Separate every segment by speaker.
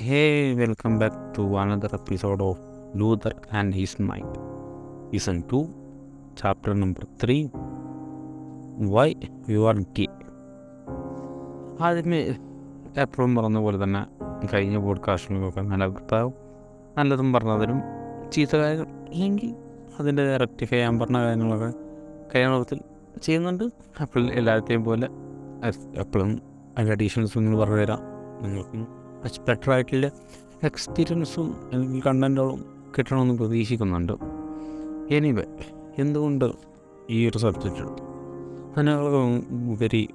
Speaker 1: Hey, welcome back to another episode of Luther and His mind Season 2, Chapter number 3 Why You Are Gay. ആദ്യമേ എപ്പോഴും പറഞ്ഞ പോലെ തന്നെ കഴിഞ്ഞ പോഡ്കാസ്റ്റിനൊക്കെ നല്ല അഭിപ്രായവും നല്ലതും പറഞ്ഞതിനും ചീത്ത കാര്യങ്ങൾ ഇല്ലെങ്കിൽ അതിന്റെ റെക്ടിഫൈ ചെയ്യാൻ പറഞ്ഞ കാര്യങ്ങളൊക്കെ കഴിഞ്ഞ ലോകത്തിൽ ചെയ്യുന്നുണ്ട്. അപ്പോൾ എല്ലാവരുടെയും പോലെ എപ്പോഴും അതിന്റെ അഡീഷണൽസ് നിങ്ങൾ പറഞ്ഞു തരാം നിങ്ങൾക്കും ആയിട്ടുള്ള എക്സ്പീരിയൻസും അല്ലെങ്കിൽ കണ്ടന്റുകളും കിട്ടണമെന്ന് പ്രതീക്ഷിക്കുന്നുണ്ട്. എനിവേ എന്തുകൊണ്ട് ഈ ഒരു സബ്ജക്റ്റ് അതിനകം ഉപരി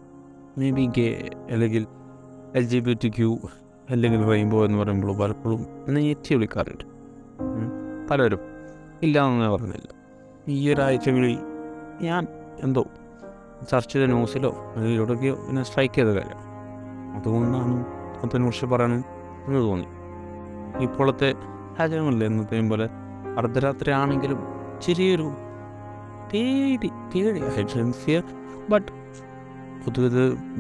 Speaker 1: മേ ബി ഗേ അല്ലെങ്കിൽ L G B T Q അല്ലെങ്കിൽ റെയിൻബോ എന്ന് പറയുമ്പോൾ പലപ്പോഴും നെറ്റി വിളിക്കാറുണ്ട് പലരും പലരും ഇല്ലയെന്ന് പറഞ്ഞില്ല. ഈ ഒരാഴ്ചകളിൽ ഞാൻ എന്തോ ചർച്ച ചെയ്ത ന്യൂസിലോ അല്ലെങ്കിൽ എവിടെയൊക്കെയോ എന്നെ സ്ട്രൈക്ക് ചെയ്ത കാര്യം. അതുകൊണ്ടാണ് അതിനെക്കുറിച്ച് പറയണം എന്ന് തോന്നി. ഇപ്പോഴത്തെ രാജ്യങ്ങളിൽ എന്നത്തെയും പോലെ അർദ്ധരാത്രി ആണെങ്കിലും ചെറിയൊരു പേടി പേടി ഫിയർ ബട്ട് പൊതുവെ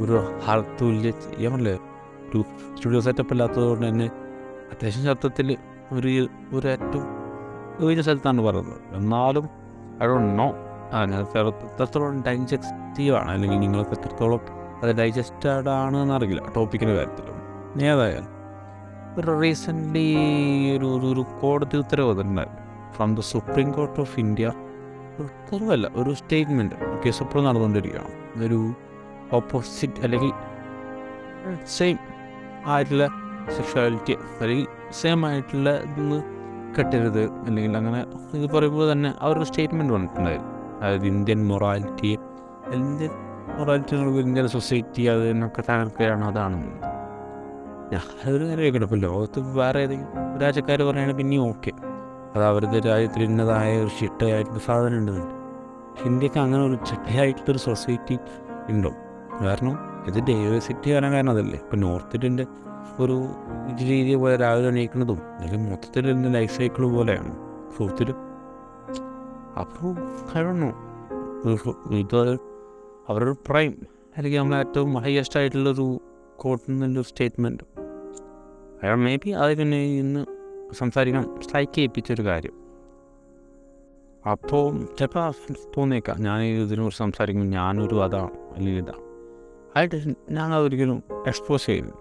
Speaker 1: ഒരു ഹാർത്തുല്യ ചെയ്യാമല്ലേ ഒരു സ്റ്റുഡിയോ സെറ്റപ്പ് ഇല്ലാത്തതുകൊണ്ട് തന്നെ അത്യാവശ്യം ശബ്ദത്തിൽ ഒരു ഒരു ഏറ്റവും ഏഴ് സ്ഥലത്താണ് പറയുന്നത്. എന്നാലും ഐ നോ ആ ഞാൻ എത്രത്തോളം ഡൈജസ്റ്റീവാണ് അല്ലെങ്കിൽ നിങ്ങൾക്ക് എത്രത്തോളം അത് ഡൈജസ്റ്റഡ് ആണ് എന്നറിയില്ല. ടോപ്പിക്കിന്റെ കാര്യത്തിൽ ഏതായാലും? ഒരു റീസെന്റ്ലി ഒരു ഒരു കോടതി ഉത്തരവ് വന്നിട്ടുണ്ടായിരുന്നു from the supreme court of India ഉത്തരവല്ല ഒരു സ്റ്റേറ്റ്മെന്റ് കേസ് എപ്പോഴും നടന്നുകൊണ്ടിരിക്കുകയാണ്. ഒരു ഓപ്പോസിറ്റ് അല്ലെങ്കിൽ സെയിം ആയിട്ടുള്ള സെക്ഷുവാലിറ്റി അല്ലെങ്കിൽ സെയിം ആയിട്ടുള്ള ഇതൊന്ന് കെട്ടരുത്. അല്ലെങ്കിൽ അങ്ങനെ ഇത് പറയുമ്പോൾ തന്നെ അവരൊരു സ്റ്റേറ്റ്മെന്റ് വന്നിട്ടുണ്ടായിരുന്നു. അതായത് Indian morality Indian morality Indian society അതിനൊക്കെ തകർക്കുകയാണ് അതാണ്. അതൊരു കാര്യം കേൾക്കട്ടെ ഇപ്പോൾ ലോകത്ത് വേറെ ഏതെങ്കിലും രാജ്യക്കാർ പറയുകയാണെങ്കിൽ പിന്നെയും ഓക്കെ അത് അവരുടെ രാജ്യത്തിൽ ഇന്നതായ ഒരു ചിട്ടയായിട്ടുള്ള സാധനം ഉണ്ട് ഇന്ത്യയ്ക്ക് അങ്ങനെ ഒരു ചിട്ടയായിട്ടുള്ളൊരു സൊസൈറ്റി ഉണ്ടോ? കാരണം ഇത് ഡൈവേഴ്സിറ്റി വരാൻ കാരണം അതല്ലേ? ഇപ്പോൾ നോർത്ത് ഒരു രീതി പോലെ രാവിലെ എണീക്കുന്നതും അല്ലെങ്കിൽ മൊത്തത്തിൽ എന്റെ ലൈഫ് സൈക്കിൾ പോലെയാണ്. സൗത്തിൽ അപ്പോൾ കഴിയണോ ഇത് അവരൊരു പ്രൈം അല്ലെങ്കിൽ നമ്മൾ ഏറ്റവും ഹയസ്റ്റ് ആയിട്ടുള്ളൊരു കോട്ടിൽ നിന്നൊരു സ്റ്റേറ്റ്മെന്റ് അയാൾ മേ ബി അത് പിന്നെ ഇന്ന് സംസാരിക്കാൻ സ്ട്രൈക്ക് ചെയ്യിപ്പിച്ചൊരു കാര്യം. അപ്പോൾ ചിലപ്പോൾ തോന്നിയേക്കാം. ഞാൻ ഇതിനെക്കുറിച്ച് സംസാരിക്കുമ്പോൾ ഞാനൊരു അതാണ് അല്ലെങ്കിൽ ഇതാണ് ആയിട്ട് ഞാൻ അതൊരിക്കലും എക്സ്പോസ് ചെയ്യുന്നു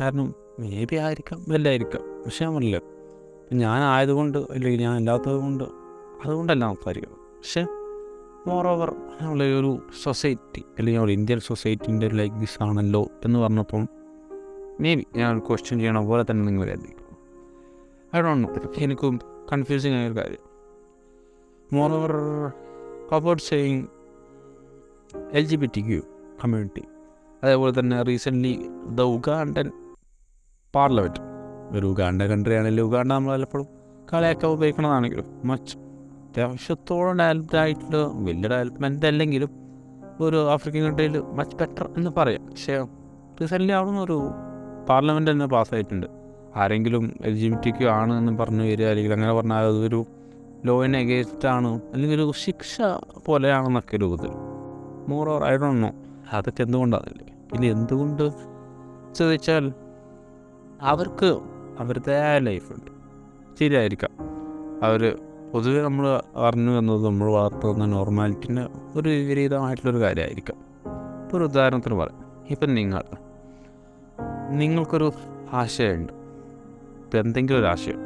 Speaker 1: കാരണം മേ ബി ആയിരിക്കാം വല്ലായിരിക്കാം. പക്ഷെ ഞാൻ പറഞ്ഞില്ല ഞാൻ അല്ലെങ്കിൽ ഞാൻ ഇല്ലാത്തത് കൊണ്ട് അതുകൊണ്ടല്ല സംസാരിക്കുന്നത്. പക്ഷെ മോർ ഓവർ നമ്മളെ ഒരു സൊസൈറ്റി അല്ലെങ്കിൽ ഒരു ഇന്ത്യൻ സൊസൈറ്റിന്റെ ലൈക്ക് ദിസ് ആണല്ലോ എന്ന് പറഞ്ഞപ്പോൾ മേ ബി ഞാൻ ക്വസ്റ്റ്യൻ ചെയ്യണ പോലെ തന്നെ നിങ്ങൾ കരുതി ഐ ഡോണ്ട് നോ എനിക്കും കൺഫ്യൂസിങ് ആയൊരു കാര്യം. Moreover cupboard about saying L G B T Q community അതേപോലെ തന്നെ റീസെന്റ്ലി ദ ഉഗാണ്ടൻ പാർലമെന്റ് ഒരു ഉഗാണ്ട കൺട്രി ആണെങ്കിലും ഉഗാണ്ട നമ്മൾ പലപ്പോഴും കളിയൊക്കെ ഉപയോഗിക്കണതാണെങ്കിലും മച്ച് അത്യാവശ്യത്തോളം ഡെവലപ്ഡ് ആയിട്ടുള്ള വലിയ ഡെവലപ്മെന്റ് അല്ലെങ്കിലും ഒരു ആഫ്രിക്കൻ കൺട്രിയിൽ മച്ച് ബെറ്റർ എന്ന് പറയാം. പക്ഷേ റീസെന്റ്ലി അവിടെ ഒരു പാർലമെന്റ് തന്നെ പാസ്സായിട്ടുണ്ട്. ആരെങ്കിലും എൽ ജി ബി ടിക്ക് ആണ് എന്ന് പറഞ്ഞു വരിക അല്ലെങ്കിൽ അങ്ങനെ പറഞ്ഞാൽ അതൊരു ലോയിന് എഗേൻസ്റ്റ് ആണ് അല്ലെങ്കിൽ ഒരു ശിക്ഷ പോലെയാണെന്നൊക്കെ രൂപത്തിൽ more or I don't know അതൊക്കെ എന്തുകൊണ്ടാണല്ലേ പിന്നെ എന്തുകൊണ്ട് ചോദിച്ചാൽ അവർക്ക് അവരുടേതായ ലൈഫുണ്ട് ശരിയായിരിക്കാം. അവർ പൊതുവെ നമ്മൾ അറിഞ്ഞു വന്നത് നമ്മൾ വളർത്തുന്ന നോർമാലിറ്റിന് ഒരു വിപരീതമായിട്ടുള്ളൊരു കാര്യമായിരിക്കാം. ഇപ്പോൾ ഒരു ഉദാഹരണത്തിന് പറയാം. ഇപ്പം നിങ്ങൾ നിങ്ങൾക്കൊരു ആശയമുണ്ട്. ഇപ്പം എന്തെങ്കിലും ഒരു ആശയം.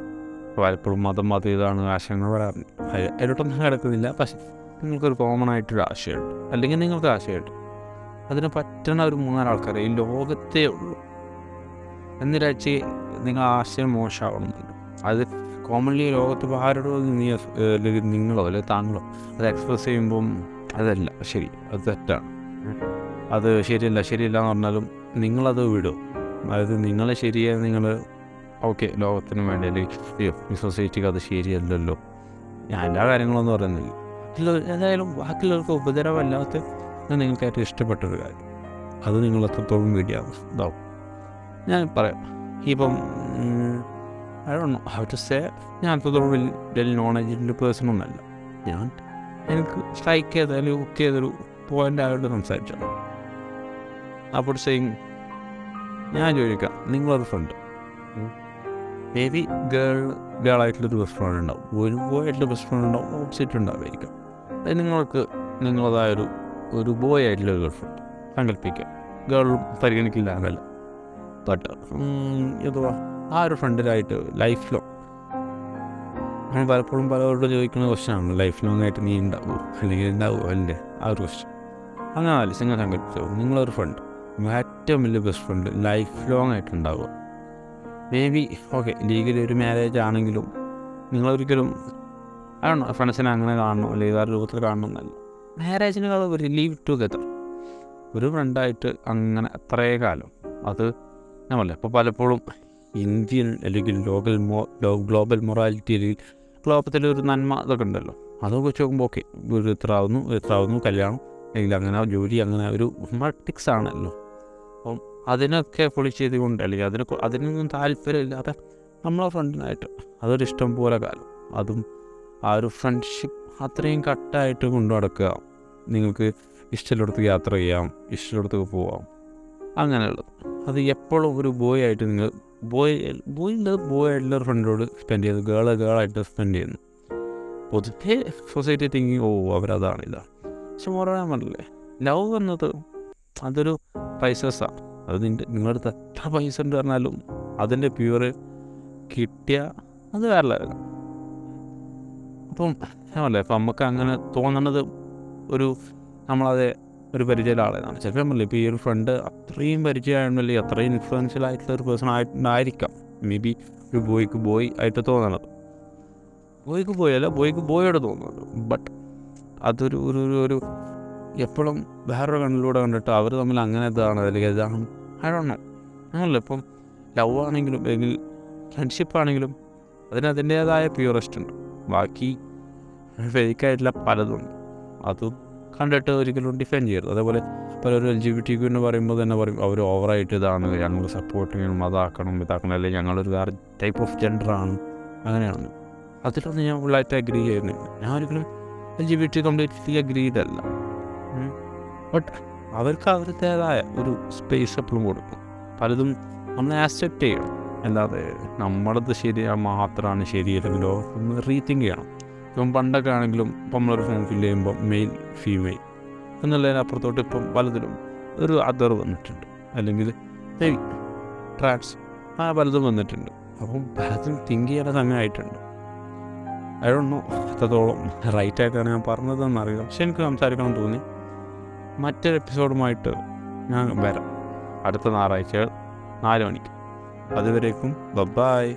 Speaker 1: പലപ്പോഴും മതം മതം ഇതാണ് ആശയങ്ങൾ വരാറുണ്ട് അതിലോട്ടൊന്നും കിടക്കുന്നില്ല പക്ഷേ നിങ്ങൾക്കൊരു കോമൺ ആയിട്ടൊരു ആശയമുണ്ട്. അല്ലെങ്കിൽ നിങ്ങൾക്ക് ആശയമുണ്ട്. അതിന് പറ്റണ ഒരു മൂന്നാൽ ആൾക്കാരെ ഈ ലോകത്തേ ഉള്ളൂ. എന്നിരാഴ്ച നിങ്ങൾ ആശയം മോശമാവണമെന്നില്ല. അത് കോമൺലി ലോകത്ത് ആരോടോ നീ അല്ലെങ്കിൽ നിങ്ങളോ അല്ലെങ്കിൽ താങ്കളോ അത് എക്സ്പ്രസ് ചെയ്യുമ്പം അതല്ല. ശരി. അത് തെറ്റാണ്. അത് ശരിയല്ല ശരിയല്ല എന്ന് പറഞ്ഞാലും നിങ്ങളത് വിടും. അതായത് നിങ്ങൾ ശരിയായ നിങ്ങൾ ഓക്കെ ലോകത്തിന് വേണ്ടി അല്ലെങ്കിൽ ഈ സൊസൈറ്റിക്ക് അത് ശരിയല്ലല്ലോ. ഞാൻ എല്ലാ കാര്യങ്ങളൊന്നും പറയുന്നില്ല. ഏതായാലും ബാക്കിയുള്ളവർക്ക് ഉപദ്രവമല്ലാത്ത നിങ്ങൾക്ക് ഏറ്റവും ഇഷ്ടപ്പെട്ടൊരു കാര്യം. അത് നിങ്ങൾ എത്രത്തോളം വീഡിയോ ഇതാവും. ഞാൻ പറയാം. ഇപ്പം ഐ ഹൗ ടു സേ ഞാൻ അത്രത്തോളം വലിയ നോളജിന്റെ പേഴ്സൺ ഒന്നല്ല. ഞാൻ എനിക്ക് സ്ട്രൈക്ക് ചെയ്ത അല്ലെങ്കിൽ ബുക്ക് ചെയ്തൊരു പോയിന്റ് ആയിട്ട് സംസാരിച്ചു അപ്പോൾ സെയിങ് ഞാൻ ചോദിക്കാം നിങ്ങളൊരു ഫ്രണ്ട് മേ ബി ഗേൾ ഗേളായിട്ടുള്ളൊരു ബെസ്റ്റ് ഫ്രണ്ട് ഉണ്ടാവും. ഒരു ബോയ് ആയിട്ടുള്ള ബെസ്റ്റ് ഫ്രണ്ട് ഉണ്ടാവും ഓപ്പോസിറ്റ് ഉണ്ടാവുമായിരിക്കും അത് നിങ്ങൾക്ക് നിങ്ങളതായൊരു ഒരു ബോയ് ആയിട്ടുള്ള ഗേൾ ഫ്രണ്ട് സങ്കല്പിക്കുക ഗേൾ പരിഗണിക്കില്ല എന്നല്ല ബട്ട് എന്തുവാ ആ ഒരു ഫ്രണ്ടിലായിട്ട് ലൈഫ് ലോങ് നമ്മൾ പലപ്പോഴും പലവരോട് ചോദിക്കുന്ന ക്വസ്റ്റ്യനാണ് ലൈഫ് ലോങ് ആയിട്ട് നീ ഉണ്ടാവുമോ അല്ലെങ്കിൽ ഉണ്ടാവുമോ അല്ലേ? ആ ഒരു ക്വസ്റ്റ്യൻ അങ്ങനെ അല്ല നിങ്ങൾ സങ്കല്പിച്ചോ. നിങ്ങളൊരു ഫ്രണ്ട് ഏറ്റവും വലിയ ബെസ്റ്റ് ഫ്രണ്ട് ലൈഫ് ലോങ് ആയിട്ടുണ്ടാവുക. മേ ബി ഓക്കെ ലീഗലി ഒരു മാരേജ് ആണെങ്കിലും നിങ്ങളൊരിക്കലും അതാണ് ഫ്രണ്ട്സിനെ അങ്ങനെ കാണണം അല്ലെങ്കിൽ വേറെ രൂപത്തിൽ കാണണം എന്നല്ല. മാരേജിനേക്കാൾ ഒരു ലീവ് ടുഗദർ ഒരു ഫ്രണ്ടായിട്ട് അങ്ങനെ അത്രേ കാലം. അത് നമ്മളെ ഇപ്പോൾ പലപ്പോഴും ഇന്ത്യൻ അല്ലെങ്കിൽ ലോകൽ മോ ഗ്ലോബൽ മൊറാലിറ്റി അല്ലെങ്കിൽ ഗ്ലോബത്തിൽ ഒരു നന്മ ഇതൊക്കെ ഉണ്ടല്ലോ. അതൊക്കെ വെച്ച് നോക്കുമ്പോൾ ഓക്കെ ഒരു ഇത്ര ആവുന്നു ഇത്ര ആവുന്നു കല്യാണം അല്ലെങ്കിൽ അങ്ങനെ ജോലി അങ്ങനെ ഒരു മട്ടിക്സ് ആണല്ലോ. അപ്പം അതിനൊക്കെ പൊളി ചെയ്തുകൊണ്ട് അല്ലെങ്കിൽ അതിന് അതിനൊന്നും താല്പര്യമില്ലാതെ നമ്മളെ ഫ്രണ്ടിനായിട്ട്. അതൊരു ഇഷ്ടം പോലെ കാലം. അതും ആ ഒരു ഫ്രണ്ട്ഷിപ്പ് അത്രയും കട്ടായിട്ട് കൊണ്ടു നടക്കുക. നിങ്ങൾക്ക് ഇഷ്ടമുള്ളിടത്ത് യാത്ര ചെയ്യാം ഇഷ്ടമുള്ളിടത്ത് പോവാം. അങ്ങനെയുള്ളത്. അത് എപ്പോഴും ഒരു ബോയ് ആയിട്ട് നിങ്ങൾ ബോയ് ബോയ് ബോയ് ആയിട്ടുള്ള ഫ്രണ്ടിനോട് സ്പെൻഡ് ചെയ്യുന്നു. ഗേൾ ഗേളായിട്ട് സ്പെൻഡ് ചെയ്യുന്നു. പൊതുവെ സൊസൈറ്റി തിങ്കിങ് ഓ അവരതാണ് ഇതാണ്. പക്ഷെ മോറാൻ പറഞ്ഞില്ലേ ലവ് എന്നത് അതൊരു പ്രൈസസ്സാണ് അത് നിന്റെ നിങ്ങളടുത്ത് എത്ര പൈസ ഉണ്ട് പറഞ്ഞാലും അതിന്റെ പ്യൂറ് കിട്ടിയ അത് വേറെ ലെവലാണ് അപ്പം അല്ലേ അപ്പം നമുക്ക് അങ്ങനെ തോന്നണത് ഒരു നമ്മളത് ഒരു പരിചയമുള്ള ആളേതാണ് ചിലപ്പോൾ നമ്മളല്ലേ ഇപ്പോൾ ഈ ഒരു ഫ്രണ്ട് അത്രയും പരിചയമായിരുന്നല്ലേ അത്രയും ഇൻഫ്ലുവൻഷ്യൽ ആയിട്ടുള്ള ഒരു പേഴ്സൺ ആയിട്ടുണ്ടായിരിക്കാം മേ ബി ഒരു ബോയ്ക്ക് ബോയ് ആയിട്ട് തോന്നണത്. ബോയ്ക്ക് പോയല്ല ബോയ്ക്ക് ബോയോട് തോന്നുന്നത് ബട്ട് അതൊരു ഒരു ഒരു എപ്പോഴും വേറൊരു കണ്ണിലൂടെ കണ്ടിട്ട് അവർ തമ്മിൽ അങ്ങനെ ഇതാണ് അല്ലെങ്കിൽ ഇതാണ്. അതൊന്നോ അങ്ങനല്ല ഇപ്പം ലവ് ആണെങ്കിലും അല്ലെങ്കിൽ ഫ്രണ്ട്ഷിപ്പ് ആണെങ്കിലും അതിന് അതിന്റേതായ പ്യൂറസ്റ്റ് ഉണ്ട്. ബാക്കി ഫേക്കായിട്ടുള്ള പലതും അതും കണ്ടിട്ട് ഒരിക്കലും ഡിഫെൻഡ് ചെയ്യരുത്. അതേപോലെ പലരും L G B T Q എന്ന് പറയുമ്പോൾ തന്നെ പറയും അവർ ഓവറായിട്ട് ഇതാണ്. ഞങ്ങൾ സപ്പോർട്ട് ചെയ്യണം അതാക്കണം ഇതാക്കണം. അല്ലെങ്കിൽ ഞങ്ങളൊരു വേറെ ടൈപ്പ് ഓഫ് ജെൻഡറാണ് അങ്ങനെയാണ്. അതിലൊന്നും ഞാൻ ഫുള്ളായിട്ട് അഗ്രി ചെയ്യുന്നില്ല. ഞാൻ ഒരിക്കലും L G B T completely അഗ്രീഡല്ല but അവർക്ക് അവരുടേതായ ഒരു സ്പേസ് എപ്പോഴും കൊടുക്കും. പലതും നമ്മൾ ആക്സെപ്റ്റ് ചെയ്യണം അല്ലാതെ നമ്മളത് ശരിയാ മാത്രമാണ് ശരിയല്ലെങ്കിലോ ഒന്ന് റീതിങ്ക് ചെയ്യണം. ഇപ്പം പണ്ടൊക്കെ ആണെങ്കിലും ഇപ്പം നമ്മളൊരു ഫോം ഫില്ല് ചെയ്യുമ്പോൾ മെയിൽ ഫീമെയിൽ എന്നുള്ളതിനപ്പുറത്തോട്ട് ഇപ്പം പലതിലും ഒരു അതർ വന്നിട്ടുണ്ട്. അല്ലെങ്കിൽ ട്രാൻസ് ആ പലതും വന്നിട്ടുണ്ട്. അപ്പം പലതും തിങ്ക് ചെയ്യേണ്ട സമയമായിട്ടുണ്ട് ഐ ഡോണ്ട് നോ എത്രത്തോളം റൈറ്റ് ആയിട്ടാണ് ഞാൻ പറഞ്ഞതെന്ന് അറിയാം പക്ഷെ എനിക്ക് സംസാരിക്കണം തോന്നി. മറ്റൊരു എപ്പിസോഡുമായിട്ട് ഞാൻ വരാം. അടുത്ത ഞായറാഴ്ച നാല് മണിക്ക്. അതുവരേക്കും ബൈ